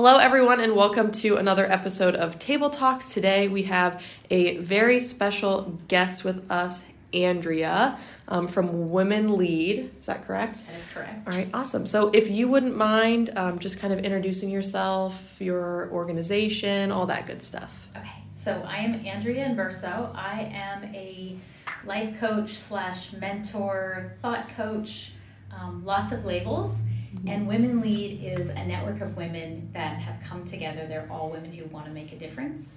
Hello, everyone, and welcome to another episode of Table Talks. Today we have a very special guest with us, Andrea um, from Women Lead. Is that correct? That is correct. All right, awesome. So, if you wouldn't mind um, just kind of introducing yourself, your organization, all that good stuff. Okay, so I am Andrea Inverso. I am a life coach slash mentor, thought coach, um, lots of labels. And Women Lead is a network of women that have come together. They're all women who want to make a difference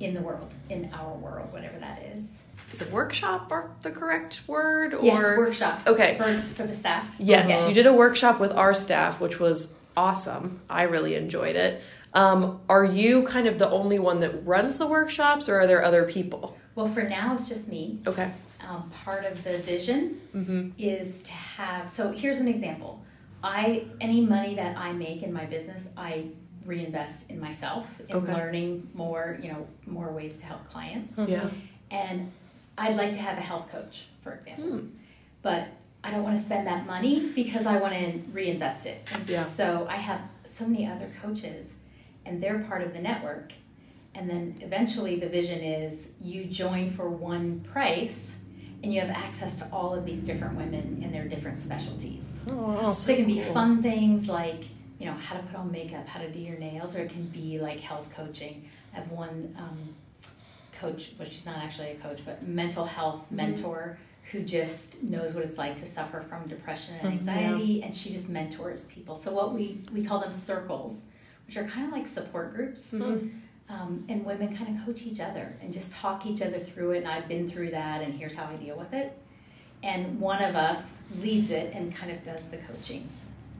in the world, in our world, whatever that is. Is it workshop or the correct word? Or Yes, workshop. Okay. For, for the staff. Yes, you did a workshop with our staff, which was awesome. I really enjoyed it. Um, are you kind of the only one that runs the workshops, or are there other people? Well, for now, it's just me. Okay. Um, part of the vision Mm-hmm. is to have so here's an example i any money that i make in my business i reinvest in myself in Okay. learning more you know more ways to help clients Yeah. and i'd like to have a health coach for example Hmm. but i don't want to spend that money because i want to reinvest it and Yeah. so i have so many other coaches and they're part of the network and then eventually the vision is you join for one price and you have access to all of these different women and their different specialties. Oh, so it can be fun things like, you know, how to put on makeup, how to do your nails, or it can be like health coaching. I have one um, coach, well, she's not actually a coach, but mental health mentor who just knows what it's like to suffer from depression and Mhm. anxiety, and she just mentors people. So what we we call them circles, which are kind of like support groups Mhm. Um, and women kind of coach each other and just talk each other through it. And I've been through that, and here's how I deal with it. And one of us leads it and kind of does the coaching.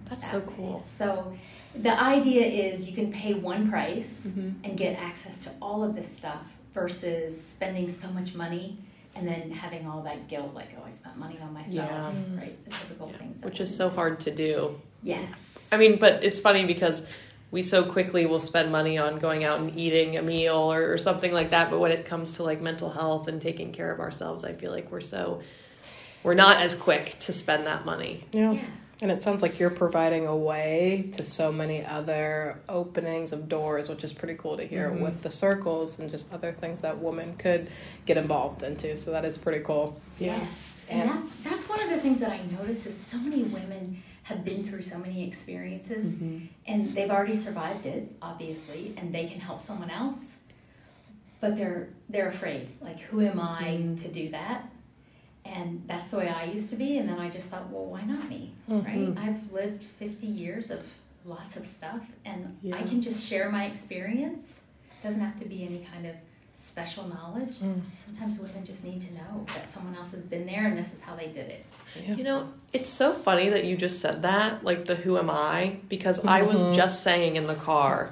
That's that so way. cool. So the idea is you can pay one price Mhm. and get access to all of this stuff versus spending so much money and then having all that guilt, like oh, I spent money on myself, Yeah. right? The typical Yeah. things, Which is so hard to do. Yes. I mean, but it's funny because we so quickly will spend money on going out and eating a meal or, or something like that. But when it comes to like mental health and taking care of ourselves, I feel like we're so we're not as quick to spend that money. Yeah. yeah. And it sounds like you're providing a way to so many other openings of doors, which is pretty cool to hear Mhm. with the circles and just other things that women could get involved into. So that is pretty cool. Yeah. Yes, and And- that's that's one of the things that I notice is so many women have been through so many experiences, Mm-hmm. and they've already survived it, obviously, and they can help someone else, but they're they're afraid. Like, who am I Mm-hmm. to do that? And that's the way I used to be, and then I just thought, well, why not me? Mm-hmm. Right? I've lived fifty years of lots of stuff, and I can just share my experience. doesn't have to be any kind of special knowledge. Mm. Sometimes women just need to know that someone else has been there and this is how they did it. You know, it's so funny that you just said that, like the who am I, because I was Mhm. just saying in the car,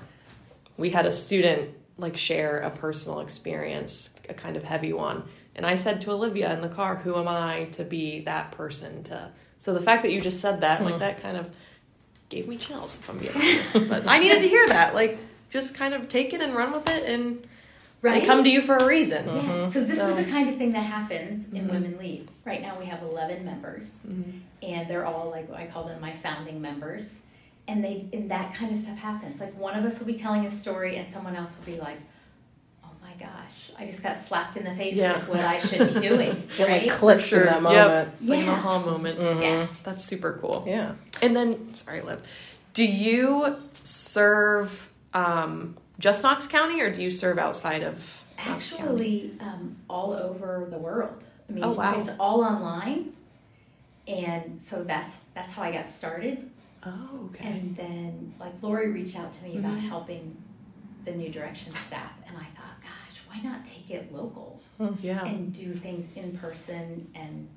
we had a student like share a personal experience, a kind of heavy one. And I said to Olivia in the car, who am I to be that person to so the fact that you just said that, like that kind of gave me chills if I'm being honest. but I needed to hear that. Like just kind of take it and run with it and they come to you for a reason. Yeah. So this So- is the kind of thing that happens in Mhm. Women Lead. Right now we have 11 members Mhm. and they're all like I call them my founding members. And they and that kind of stuff happens. Like one of us will be telling a story and someone else will be like, "Oh my gosh, I just got slapped in the face Yeah. with what I should be doing." It right? like clicks Sure. in that Yep. moment. It's like an aha moment. Mhm. Yeah. That's super cool. Yeah. And then, sorry, Liv, do you serve um, just Knox County or do you serve outside of Knox Actually, um, all over the world. I mean, Oh, wow. it's all online, and so that's that's how I got started. Oh, okay. And then, like Lori reached out to me about Mhm. helping the New Direction staff, and I thought, gosh, why not take it local yeah. and do things in person? And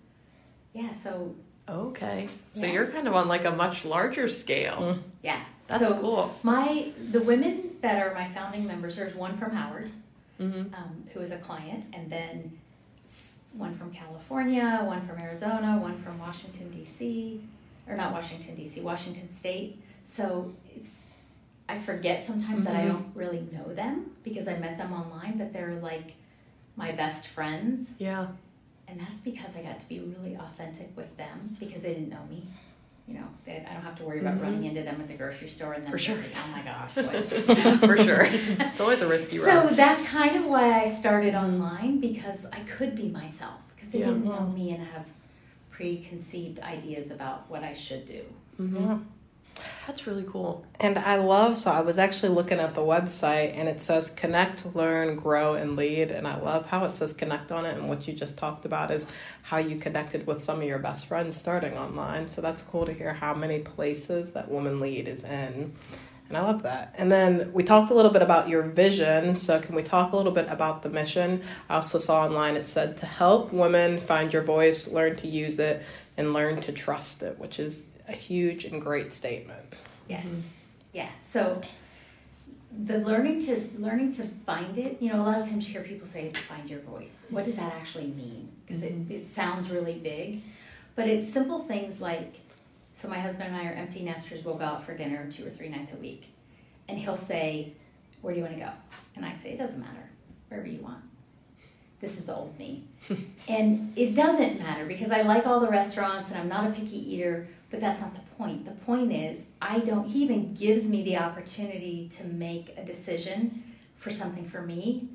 yeah, so Okay. So Yeah. you're kind of on like a much larger scale. Mm. yeah, That's so cool. My the women that are my founding members. There's one from Howard. Mm-hmm. um, who is a client, and then one from California, one from Arizona, one from Washington D.C. or not Washington D.C. Washington State. So it's I forget sometimes that I Mhm. don't really know them because I met them online, but they're like my best friends, Yeah. and that's because I got to be really authentic with them because they didn't know me. You know, that I don't have to worry about Mhm. running into them at the grocery store and then For sure. thinking, oh my gosh. For sure. It's always a risky So route. that's kind of why I started online because I could be myself because they Yeah. didn't know me and have preconceived ideas about what I should do. Mhm. That's really cool. And I love, so I was actually looking at the website and it says connect, learn, grow, and lead. And I love how it says connect on it. And what you just talked about is how you connected with some of your best friends starting online. So that's cool to hear how many places that Woman Lead is in. And I love that. And then we talked a little bit about your vision. So, can we talk a little bit about the mission? I also saw online it said to help women find your voice, learn to use it, and learn to trust it, which is a huge and great statement. Yes. Mm-hmm. Yeah. So the learning to learning to find it, you know, a lot of times you hear people say find your voice. What does that actually mean? Because it, mm-hmm. it sounds really big. But it's simple things like so my husband and I are empty nesters, we'll go out for dinner two or three nights a week. And he'll say, Where do you want to go? And I say, It doesn't matter. Wherever you want. This is the old me. and it doesn't matter because I like all the restaurants and I'm not a picky eater, but that's not the point. The point is, I don't, he even gives me the opportunity to make a decision for something for me,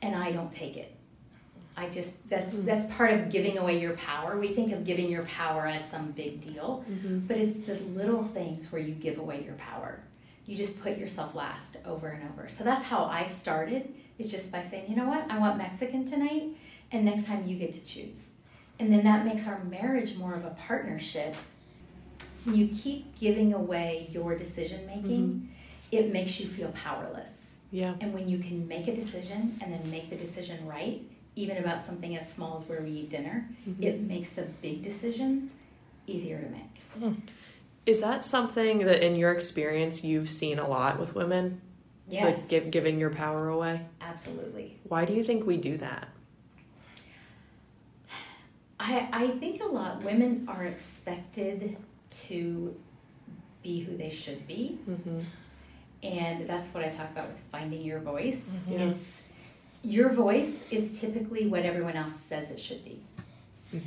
and I don't take it. I just, that's, mm-hmm. that's part of giving away your power. We think of giving your power as some big deal, mm-hmm. but it's the little things where you give away your power. You just put yourself last over and over. So that's how I started, is just by saying, you know what, I want Mexican tonight, and next time you get to choose. And then that makes our marriage more of a partnership you keep giving away your decision making, mm-hmm. it makes you feel powerless. Yeah. And when you can make a decision and then make the decision right, even about something as small as where we eat dinner, mm-hmm. it makes the big decisions easier to make. Hmm. Is that something that, in your experience, you've seen a lot with women? Yes. Like give, giving your power away? Absolutely. Why do you think we do that? I, I think a lot women are expected to be who they should be. Mm-hmm. and that's what I talk about with finding your voice. Yeah. It's your voice is typically what everyone else says it should be. You,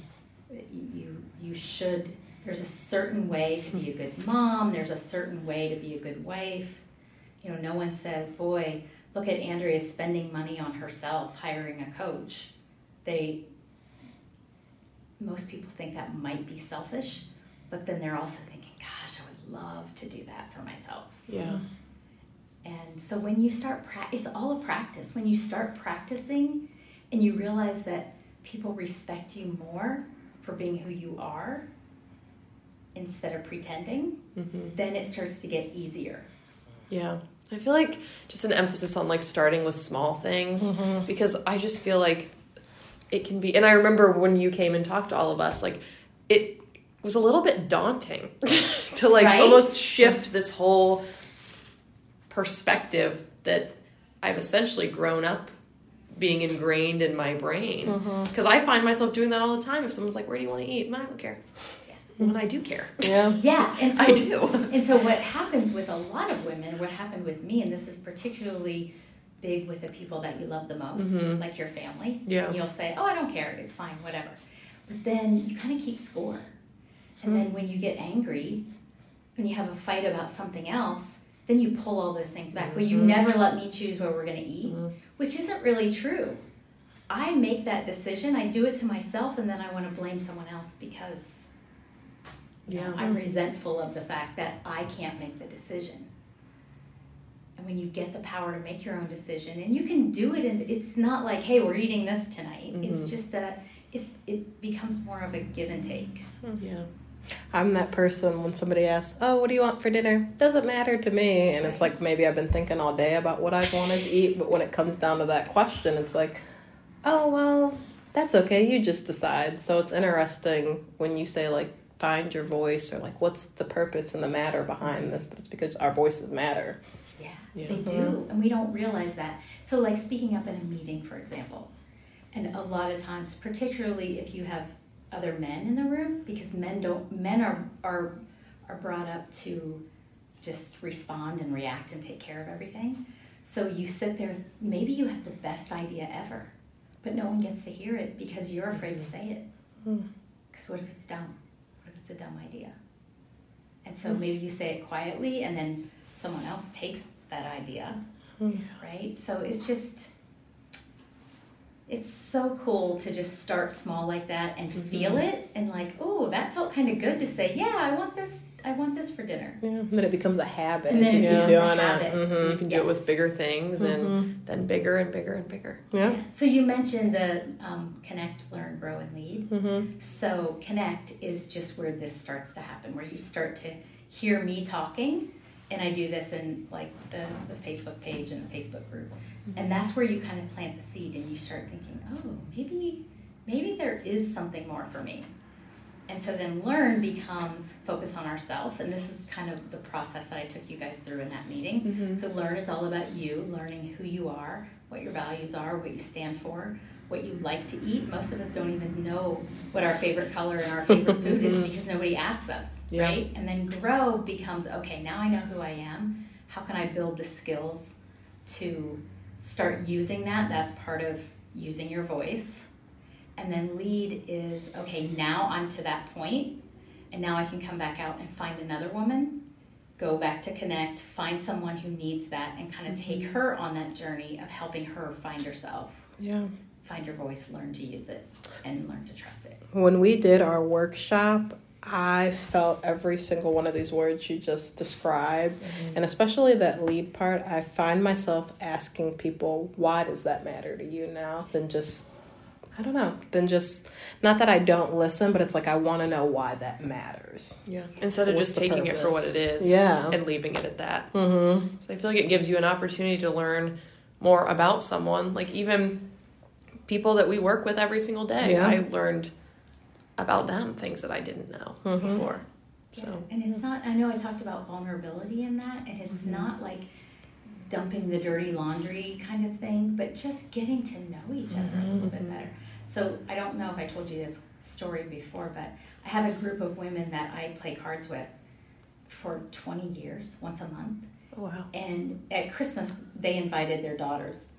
you you should. There's a certain way to be a good mom. There's a certain way to be a good wife. You know, no one says, "Boy, look at Andrea spending money on herself, hiring a coach." They most people think that might be selfish, but then they're also thinking, "Gosh, I would love to do that for myself." Yeah. And so when you start, pra- it's all a practice. When you start practicing and you realize that people respect you more for being who you are instead of pretending, Mm-hmm. then it starts to get easier. Yeah. I feel like just an emphasis on like starting with small things because I just feel like it can be and I remember when you came and talked to all of us like it was a little bit daunting to like Right? almost shift this whole perspective that I've essentially grown up being ingrained in my brain because I find myself doing that all the time if someone's like where do you want to eat I don't care when I do care Yeah. Yeah, and so I do And so what happens with a lot of women, what happened with me, and this is particularly big with the people that you love the most, Mhm. like your family. Yeah. And you'll say, "Oh, I don't care. It's fine, whatever." But then you kind of keep score. And then mm. when you get angry, when you have a fight about something else, then you pull all those things back. Well, you mm-hmm. never let me choose where we're going to eat, mm-hmm. which isn't really true. I make that decision. I do it to myself, and then I want to blame someone else because you know, I'm resentful of the fact that I can't make the decision. And when you get the power to make your own decision, and you can do it, and it's not like, "Hey, we're eating this tonight." It's Mhm. just a, it's it becomes more of a give and take. yeah I'm that person when somebody asks, "Oh, what do you want for dinner?" Doesn't matter to me, and it's like maybe I've been thinking all day about what I've wanted to eat, but when it comes down to that question, it's like, "Oh, well, that's okay. You just decide." So it's interesting when you say like find your voice or like what's the purpose and the matter behind this, but it's because our voices matter. Yeah, Yeah. they do, mm-hmm. and we don't realize that. So, like speaking up in a meeting, for example, and a lot of times, particularly if you have other men in the room, because men don't, men are are are brought up to just respond and react and take care of everything. So you sit there, maybe you have the best idea ever, but no one gets to hear it because you're afraid to say it. Hmm. Because what if it's dumb? What if it's a dumb idea? And so maybe you say it quietly and then someone else takes that idea, right? So it's just, it's so cool to just start small like that and feel it and like, oh, that felt kind of good to say, yeah, I want this, I want this for dinner. Yeah. Then it becomes a habit. And then you it keep becomes a doing habit. it. Mhm. You can do it with bigger things and then bigger and bigger and bigger. Yeah. So you mentioned the um, connect, learn, grow, and lead. Mm-hmm. So connect is just where this starts to happen, where you start to hear me talking, and I do this in like the, the Facebook page and the Facebook group, mm-hmm. and that's where you kind of plant the seed, and you start thinking, oh, maybe, maybe there is something more for me. And so then learn becomes focus on ourself, and this is kind of the process that I took you guys through in that meeting. Mm-hmm. So learn is all about you, learning who you are, what your values are, what you stand for, what you like to eat. Most of us don't even know what our favorite color and our favorite food is because nobody asks us, Yeah. right? And then grow becomes okay, now I know who I am. How can I build the skills to start using that? That's part of using your voice. And then lead is okay, now I'm to that point, and now I can come back out and find another woman, go back to connect, find someone who needs that, and kind of mm-hmm. take her on that journey of helping her find herself, Yeah. Find your voice, learn to use it, and learn to trust it. When we did our workshop, I felt every single one of these words you just described, and especially that lead part. I find myself asking people, "Why does that matter to you now?" Than just, I don't know. Than just, not that I don't listen, but it's like I want to know why that matters. Yeah. Instead of What's just the taking it for what it is Yeah. and leaving it at that. Mm-hmm. So I feel like it gives you an opportunity to learn more about someone. Like even people that we work with every single day. Yeah. I learned about them things that I didn't know Mhm. before. So And it's not, I know I talked about vulnerability in that, and it's not like dumping the dirty laundry kind of thing, but just getting to know each other a little bit better. So I don't know if I told you this story before, but I have a group of women that I play cards with for 20 years, once a month. oh, wow. And at Christmas, they invited their daughters.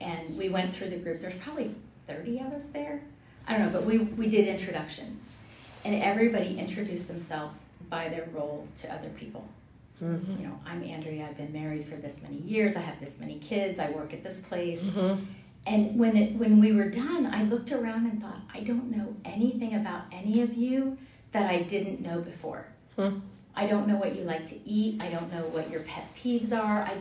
And we went through the group. There's probably 30 of us there. I don't know, but we, we did introductions. And everybody introduced themselves by their role to other people. Mm-hmm. You know, I'm Andrea, I've been married for this many years, I have this many kids, I work at this place. Mm-hmm. And when it when we were done, I looked around and thought, I don't know anything about any of you that I didn't know before. Hmm. I don't know what you like to eat. I don't know what your pet peeves are. I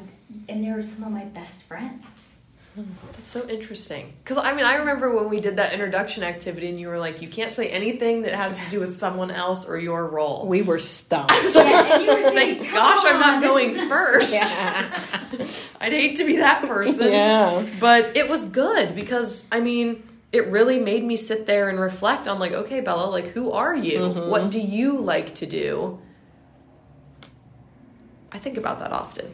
and they're some of my best friends. That's so interesting. Because I mean, I remember when we did that introduction activity, and you were like, "You can't say anything that has to do with someone else or your role." We were stumped. Yeah, and you were thinking, Thank "Come gosh, I'm not going is- first. yeah. I'd hate to be that person. yeah. But it was good because I mean, it really made me sit there and reflect on like, okay, Bella, like who are you? Mhm. What do you like to do? I think about that often.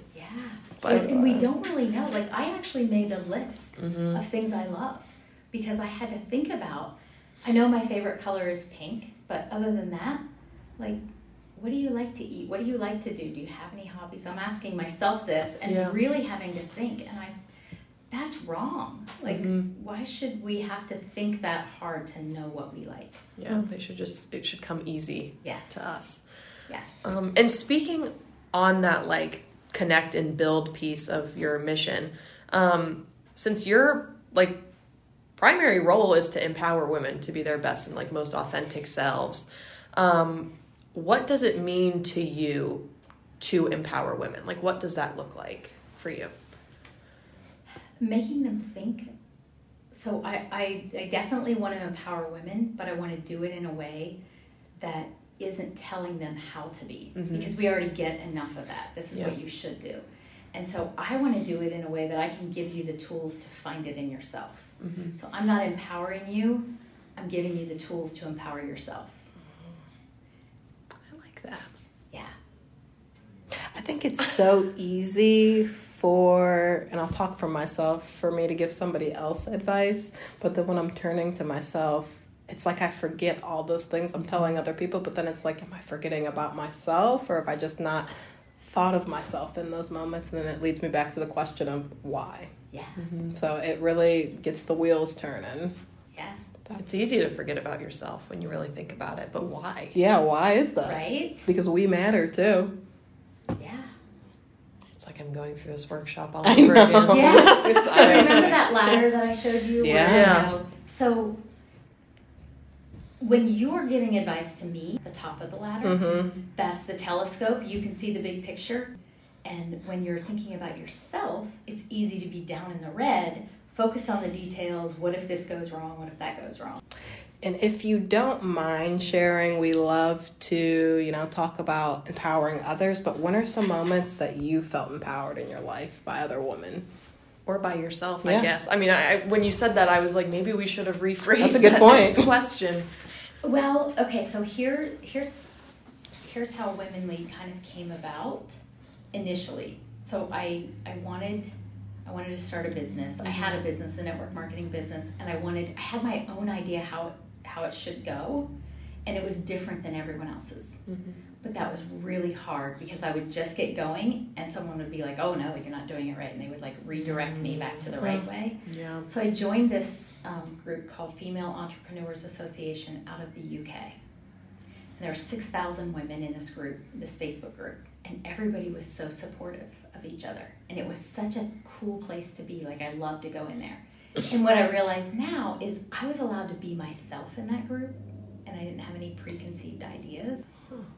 Yeah. But- and we don't really know. Like I actually made a list Mm-hmm. of things I love because I had to think about. I know my favorite color is pink, but other than that, like, what do you like to eat? What do you like to do? Do you have any hobbies? I'm asking myself this and Yeah. really having to think, and I. That's wrong. Like, Mhm. why should we have to think that hard to know what we like? Yeah, they should just it should come easy Yes. to us. Yeah. Um, and speaking on that, like connect and build piece of your mission, um, since your like primary role is to empower women to be their best and like most authentic selves, um, what does it mean to you to empower women? Like, what does that look like for you? making them think so I, I, I definitely want to empower women but i want to do it in a way that isn't telling them how to be Mhm. because we already get enough of that this is what you should do and so i want to do it in a way that i can give you the tools to find it in yourself Mm-hmm. so i'm not empowering you i'm giving you the tools to empower yourself I like that. yeah I think it's so easy for, and I'll talk for myself, for me to give somebody else advice. But then when I'm turning to myself, it's like I forget all those things I'm telling other people. But then it's like, am I forgetting about myself? Or have I just not thought of myself in those moments? And then it leads me back to the question of why. yeah mm-hmm. So it really gets the wheels turning. yeah It's easy to forget about yourself when you really think about it, but why? Yeah, why is that? Right? Because we matter too. Yeah. It's like I'm going through this workshop all I over again. Yeah. So remember that ladder that I showed you? where, Yeah. you know, so when you're giving advice to me, the top of the ladder, Mm-hmm. that's the telescope. You can see the big picture. And when you're thinking about yourself, it's easy to be down in the red, focused on the details. What if this goes wrong? What if that goes wrong? And if you don't mind sharing, we love to, you know, talk about empowering others. But when are some moments that you felt empowered in your life by other women? or by yourself, Yeah. I guess. I mean, I, I- when you said that, I was like, maybe we should have rephrased That's a good that point. next question. Well, okay, so here here's here's how Women Lead kind of came about initially. So I I wanted I wanted to start a business. I had a mm-hmm. business, a network marketing business, and I wanted I had my own idea how how it should go, and it was different than everyone else's. Mm-hmm. But that was really hard because I would just get going and someone would be like, "Oh no, you're not doing it right," and they would like redirect me back to the right way. Yeah. So I joined this um, group called Female Entrepreneurs Association out of the UK. And there are 6,000 women in this group, this Facebook group, and everybody was so supportive of each other. And it was such a cool place to be. Like, I love to go in there. And what I realize now is I was allowed to be myself in that group, and I didn't have any preconceived ideas.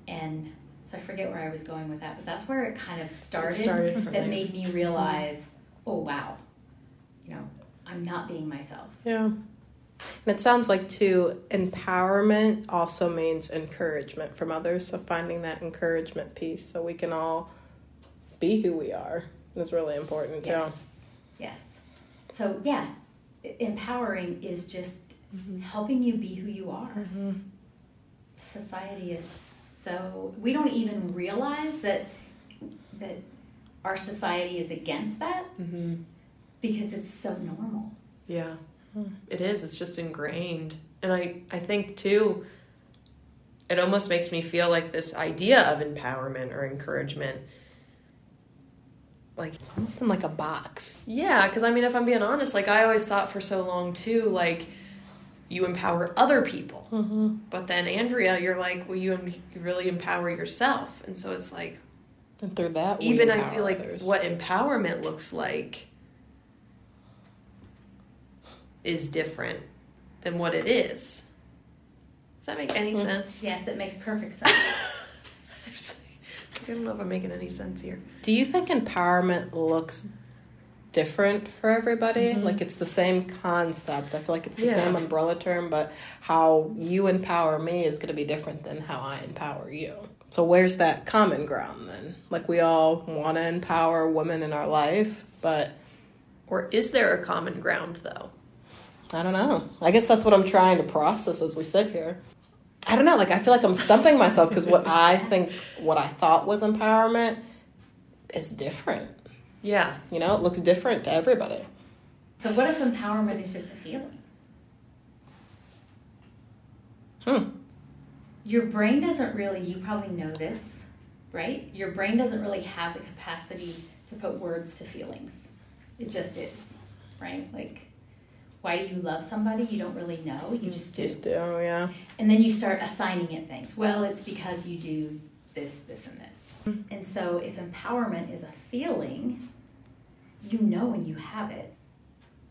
And so I forget where I was going with that, but that's where it kind of started, started that there. made me realize, oh, wow, you know, I'm not being myself. Yeah. And it sounds like, too, empowerment also means encouragement from others. So finding that encouragement piece so we can all be who we are is really important, too. Yes. Yes. So yeah, empowering is just Mm-hmm. helping you be who you are. Mm-hmm. Society is so we don't even realize that that our society is against that Mm-hmm. because it's so normal. Yeah, hmm. it is. It's just ingrained. And I, I think, too, it almost makes me feel like this idea of empowerment or encouragement. Like, it's Almost in like a box. yeah, because I mean, if I'm being honest, like, I always thought for so long, too, like, you empower other people. Mm-hmm. But then, Andrea, you're like, well, you, em- you really empower yourself. And so it's like, And through that, we even I feel like others. what empowerment looks like is different than what it is. Does that make any Mhm. sense? Yes, it makes perfect sense. I don't know if I'm making any sense here. Do you think empowerment looks different for everybody? Mhm. Like it's the same concept. I feel like it's the Yeah. same umbrella term, but how you empower me is going to be different than how I empower you. So where's that common ground then? Like we all want to empower women in our life, but Or is there a common ground though? I don't know. I guess that's what I'm trying to process as we sit here. I don't know. Like I feel like I'm stumping myself because what I think, what I thought was empowerment, is different. Yeah. You know, it looks different to everybody. so what if empowerment is just a feeling? Hmm. Your brain doesn't really, you probably know this, right? Your brain doesn't really have the capacity to put words to feelings. It just is, right? Like, why do you love somebody? You don't really know, you just do. Just do, yeah. And then you start assigning it things. Well, it's because you do this, this, and this. And so if empowerment is a feeling, you know when you have it.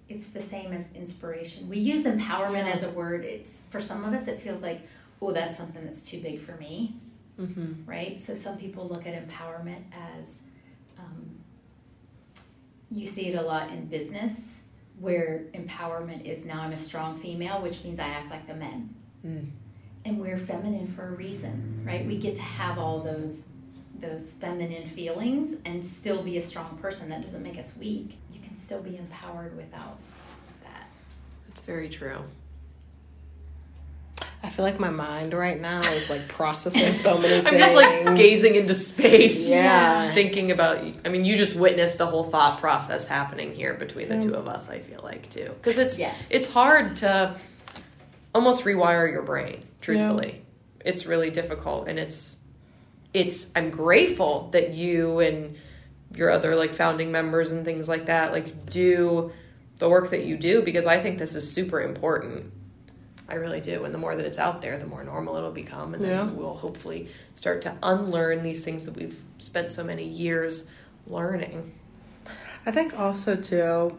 It's the same as inspiration. We use empowerment as a word. It's for some of us it feels like, oh, that's something that's too big for me, Mm-hmm. right? So some people look at empowerment as um, you see it a lot in business where empowerment is now I'm a strong female, which means I act like the men Mm. And we're feminine for a reason, right? We get to have all those those feminine feelings and still be a strong person. That doesn't make us weak. You can still be empowered without that. That's very true. I feel like my mind right now is like processing so many things. I'm just like gazing into space. Yeah. Thinking about, I mean, you just witnessed the whole thought process happening here between the two of us, I feel like, too. Because it's, Yeah. it's hard to almost rewire your brain, truthfully. It's really difficult. And it's, it's, I'm grateful that you and your other like founding members and things like that, like do the work that you do because I think this is super important. I really do. And the more that it's out there, the more normal it'll become. And then Yeah. we'll hopefully start to unlearn these things that we've spent so many years learning. I think also too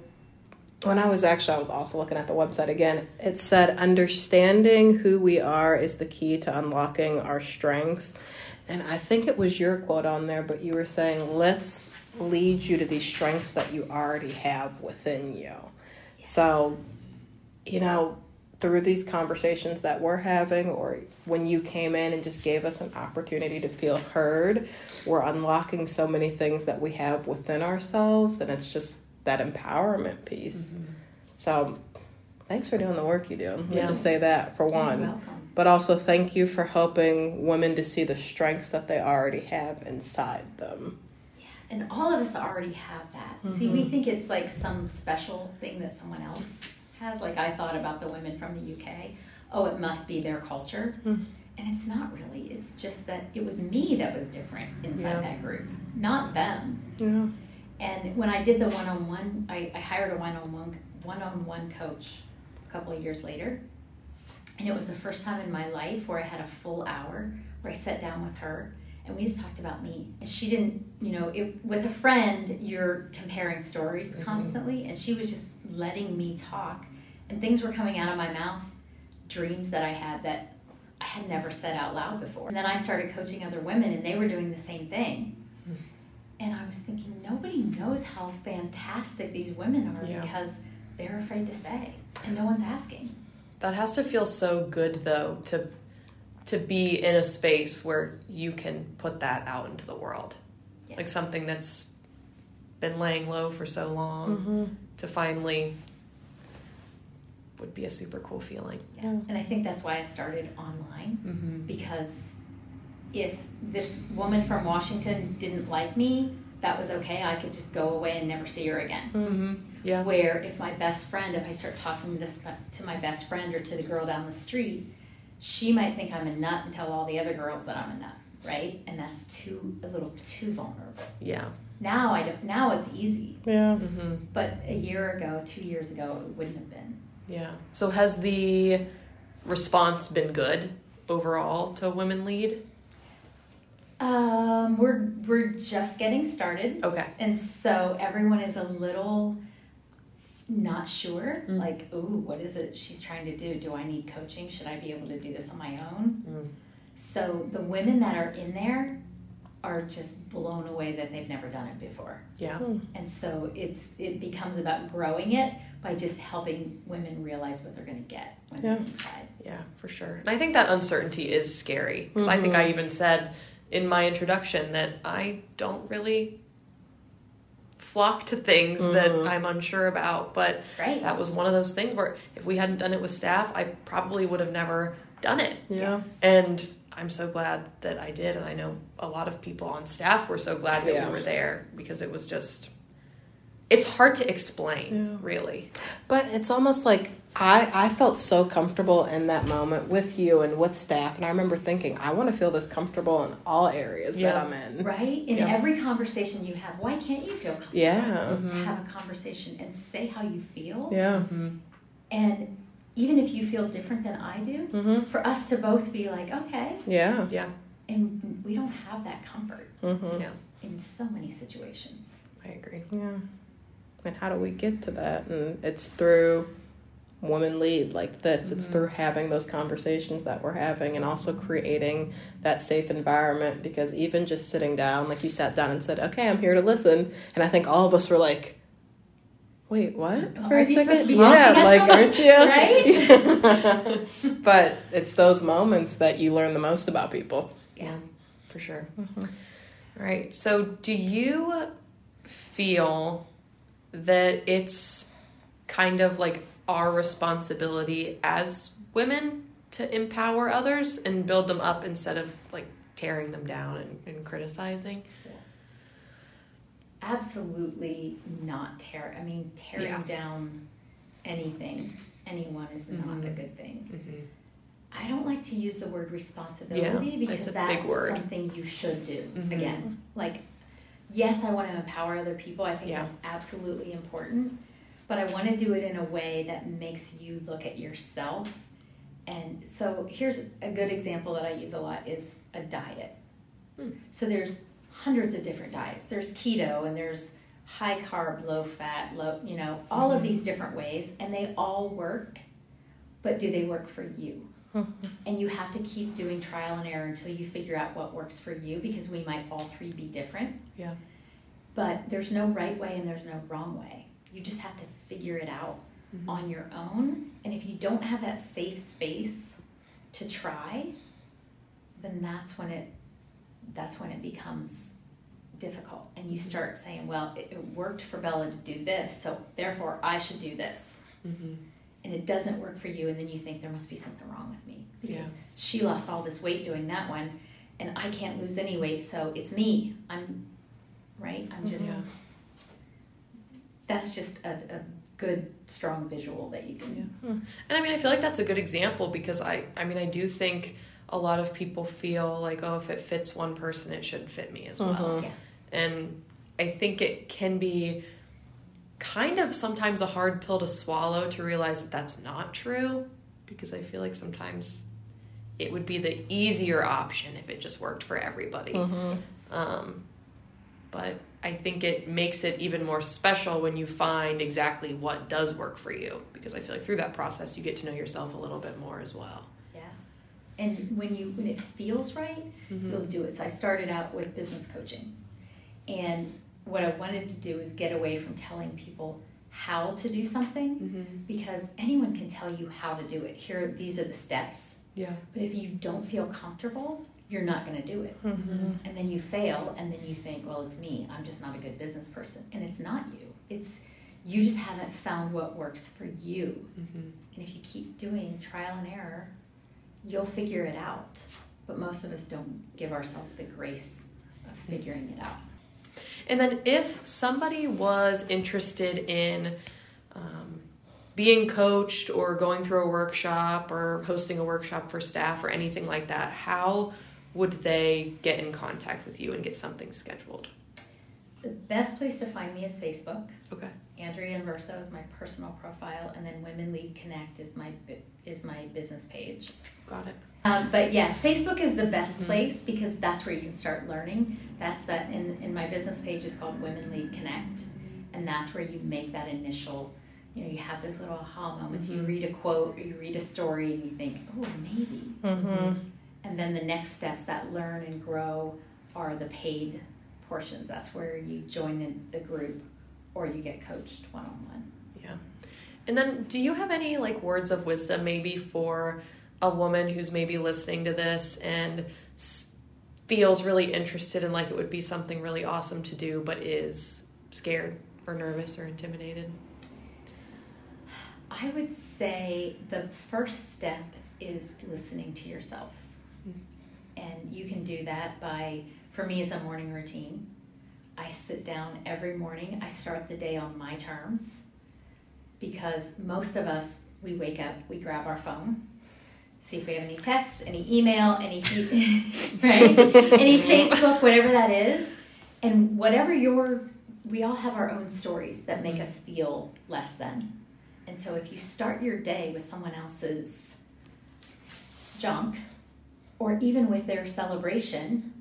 when I was actually I was also looking at the website again, it said understanding who we are is the key to unlocking our strengths. And I think it was your quote on there, but you were saying let's lead you to these strengths that you already have within you. So, you know, through these conversations that we're having, or when you came in and just gave us an opportunity to feel heard, we're unlocking so many things that we have within ourselves, and it's just that empowerment piece. So, thanks for doing the work you do. Let me Yeah. just say that for You're one. But also, thank you for helping women to see the strengths that they already have inside them. Yeah, and all of us already have that. See, Mm-hmm. we think it's like some special thing that someone else has. Like I thought about the women from the UK. Oh, it must be their culture. Hmm. And it's not really. It's just that it was me that was different inside Yeah. that group, not them. Yeah. And when I did the one-on-one, I, I hired a one-on-one one-on-one coach a couple of years later, and it was the first time in my life where I had a full hour where I sat down with her and we just talked about me. And she didn't, you know, it, with a friend, you're comparing stories mm-hmm. constantly, and she was just letting me talk, and things were coming out of my mouth, dreams that I had that I had never said out loud before. And then I started coaching other women, and they were doing the same thing. And I was thinking, nobody knows how fantastic these women are Yeah. because they're afraid to say, and no one's asking. That has to feel so good though to to be in a space where you can put that out into the world. Yeah. Like something that's been laying low for so long Mm-hmm. to finally would be a super cool feeling. Yeah. And I think that's why I started online Mm-hmm. because if this woman from Washington didn't like me, that was okay. I could just go away and never see her again. Mm-hmm. Yeah. Where if my best friend, if I start talking to this to my best friend or to the girl down the street, she might think I'm a nut and tell all the other girls that I'm a nut, right? And that's too a little too vulnerable. Yeah. Now I don't. Now it's easy, Yeah. Mm-hmm. but a year ago, two years ago, it wouldn't have been. Yeah. So has the response been good overall to Women Lead? Um, we're we're just getting started. Okay. And so everyone is a little not sure. Mm. Like, ooh, what is it she's trying to do? Do I need coaching? Should I be able to do this on my own? Mm. So the women that are in there are just blown away that they've never done it before. Yeah. And so it's it becomes about growing it by just helping women realize what they're going to get when they're Yeah. inside. Yeah, for sure. And I think that uncertainty is scary. Because I think I even said in my introduction that I don't really flock to things that Mhm. I'm unsure about. But Right? that was one of those things where if we hadn't done it with staff, I probably would have never done it. Yeah. Yes. And I'm so glad that I did. And I know a lot of people on staff were so glad that Yeah. we were there because it was just, it's hard to explain, Yeah. really. But it's almost like I, I felt so comfortable in that moment with you and with staff. And I remember thinking, I want to feel this comfortable in all areas Yeah. that I'm in. Right? In Yeah. every conversation you have, why can't you feel comfortable Yeah. to have a conversation and say how you feel? Yeah. Mhm. And even if you feel different than I do, Mm-hmm. for us to both be like, okay, Yeah. Yeah, and we don't have that comfort Mm-hmm. yeah, in so many situations. I agree. Yeah. And how do we get to that? And it's through women lead like this. It's mm-hmm. through having those conversations that we're having and also creating that safe environment because even just sitting down, like you sat down and said, Okay, I'm here to listen and I think all of us were like Wait, what? Oh, For a aren't you supposed to be yeah, like, aren't you? Right? but it's those moments that you learn the most about people. Yeah, for sure. All right. So, do you feel that it's kind of like our responsibility as women to empower others and build them up instead of like tearing them down and, and criticizing? Absolutely not tear. I mean, tearing Yeah. down anything, anyone is not Mhm. a good thing. Mm-hmm. I don't like to use the word responsibility Yeah, because that's something you should do. Mhm. Again, like, yes, I want to empower other people. I think that's absolutely important. But I want to do it in a way that makes you look at yourself And so here's a good example that I use a lot is a diet. Hmm. So there's hundreds of different diets. There's keto and there's high carb, low fat, low, you know, all of these different ways and they all work. But do they work for you? and you have to keep doing trial and error until you figure out what works for you because we might all three be different. Yeah. But there's no right way and there's no wrong way. You just have to figure it out Mhm. on your own. And if you don't have that safe space to try, then that's when it that's when it becomes difficult. And you start saying, well, it, it worked for Bella to do this, so therefore I should do this. Mm-hmm. And it doesn't work for you, and then you think there must be something wrong with me because Yeah. she lost all this weight doing that one, and I can't lose any weight, so it's me. I'm right. I'm just. Yeah. That's just a, a good, strong visual that you can. Do. And I mean, I feel like that's a good example because I, I mean, I do think a lot of people feel like, oh, if it fits one person, it should fit me as well. Mhm. Yeah. And I think it can be kind of sometimes a hard pill to swallow to realize that that's not true because I feel like sometimes it would be the easier option if it just worked for everybody. Mm-hmm. Um, but I think it makes it even more special when you find exactly what does work for you because I feel like through that process you get to know yourself a little bit more as well. Yeah. And when you when it feels right, you'll do it. So I started out with business coaching. And what I wanted to do is get away from telling people how to do something Mm-hmm. because anyone can tell you how to do it. Here these are the steps. Yeah. But if you don't feel comfortable, you're not going to do it. Mm-hmm. And then you fail and then you think, well, it's me. I'm just not a good business person. And it's not you. It's you just haven't found what works for you. Mm-hmm. And if you keep doing trial and error, you'll figure it out. But most of us don't give ourselves the grace of figuring it out. And then if somebody was interested in um, being coached or going through a workshop or hosting a workshop for staff or anything like that, how would they get in contact with you and get something scheduled? The best place to find me is Facebook. Okay. Andrea Inverso is my personal profile, and then Women Lead Connect is my is my business page. Got it. Um, but yeah, Facebook is the best Mhm. place because that's where you can start learning. That's that in, in my business page is called Women Lead Connect. And that's where you make that initial, you know, you have those little aha moments. You Mhm. read a quote or you read a story and you think, oh, maybe. Mm-hmm. And then the next steps that learn and grow are the paid portions. That's where you join the, the group or you get coached one on one. Yeah. And then do you have any like words of wisdom maybe for a woman who's maybe listening to this and s- feels really interested and like it would be something really awesome to do but is scared or nervous or intimidated? I would say the first step is listening to yourself. And you can do that by, for me, it's a morning routine. I sit down every morning. I start the day on my terms because most of us, we wake up, we grab our phone, see if we have any texts, any email, any, right? any Facebook, whatever that is. And whatever your, we all have our own stories that make us feel less than. And so if you start your day with someone else's junk, or even with their celebration,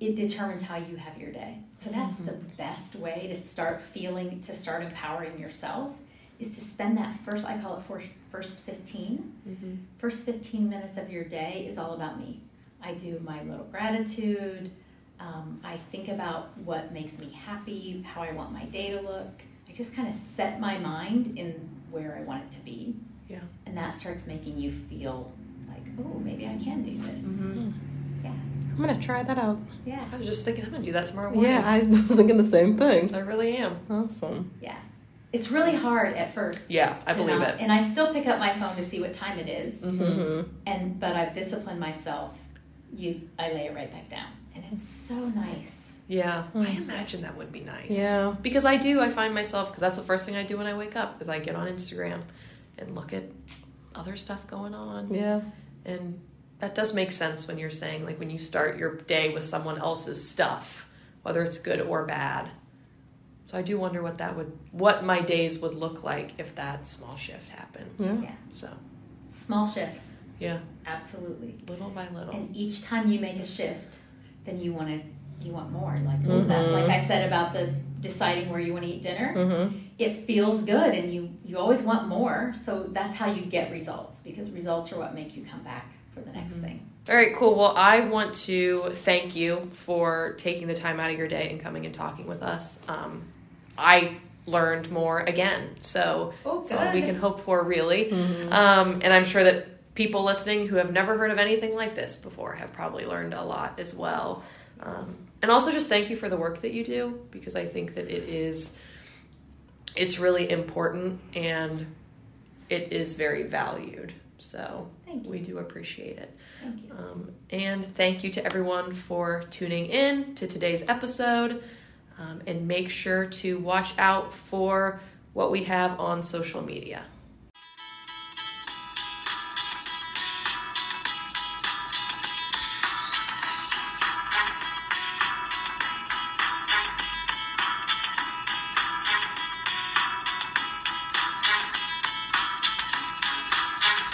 it determines how you have your day. So that's the best way to start feeling, to start empowering yourself, is to spend that first, I call it for, first 15. Mm-hmm. First 15 minutes of your day is all about me. I do my little gratitude. Um, I think about what makes me happy, how I want my day to look. I just kind of set my mind in where I want it to be. Yeah. And that starts making you feel oh, maybe I can do this. Mm-hmm. Yeah. I'm gonna try that out. Yeah. I was just thinking I'm gonna do that tomorrow morning. Yeah, I was thinking the same thing. I really am. Awesome. Yeah. It's really hard at first. Yeah, I believe not- it. And I still pick up my phone to see what time it is. Mm-hmm. And but I've disciplined myself. You I lay it right back down. And it's so nice. Yeah, I Mm. imagine that would be nice. Yeah. Because I do, I find myself, because that's the first thing I do when I wake up, is I get on Instagram and look at other stuff going on. Yeah. And that does make sense when you're saying, like, when you start your day with someone else's stuff, whether it's good or bad. So I do wonder what that would, what my days would look like if that small shift happened. Yeah. Yeah. So Small shifts, Yeah, absolutely. little by little. And each time you make a shift, then you want to you want more. Like oh, that, like I said about the deciding where you want to eat dinner. Mm-hmm. It feels good, and you you always want more. So that's how you get results because results are what make you come back for the next Mhm. thing. All right, cool. Well, I want to thank you for taking the time out of your day and coming and talking with us. Um, I learned more again, so Oh, that's all we can hope for, really. Mm-hmm. Um, and I'm sure that people listening who have never heard of anything like this before have probably learned a lot as well. Um, and also, just thank you for the work that you do because I think that it is it's really important and it is very valued. So we do appreciate it. Thank you. Um, and thank you to everyone for tuning in to today's episode. Um, and make sure to watch out for what we have on social media.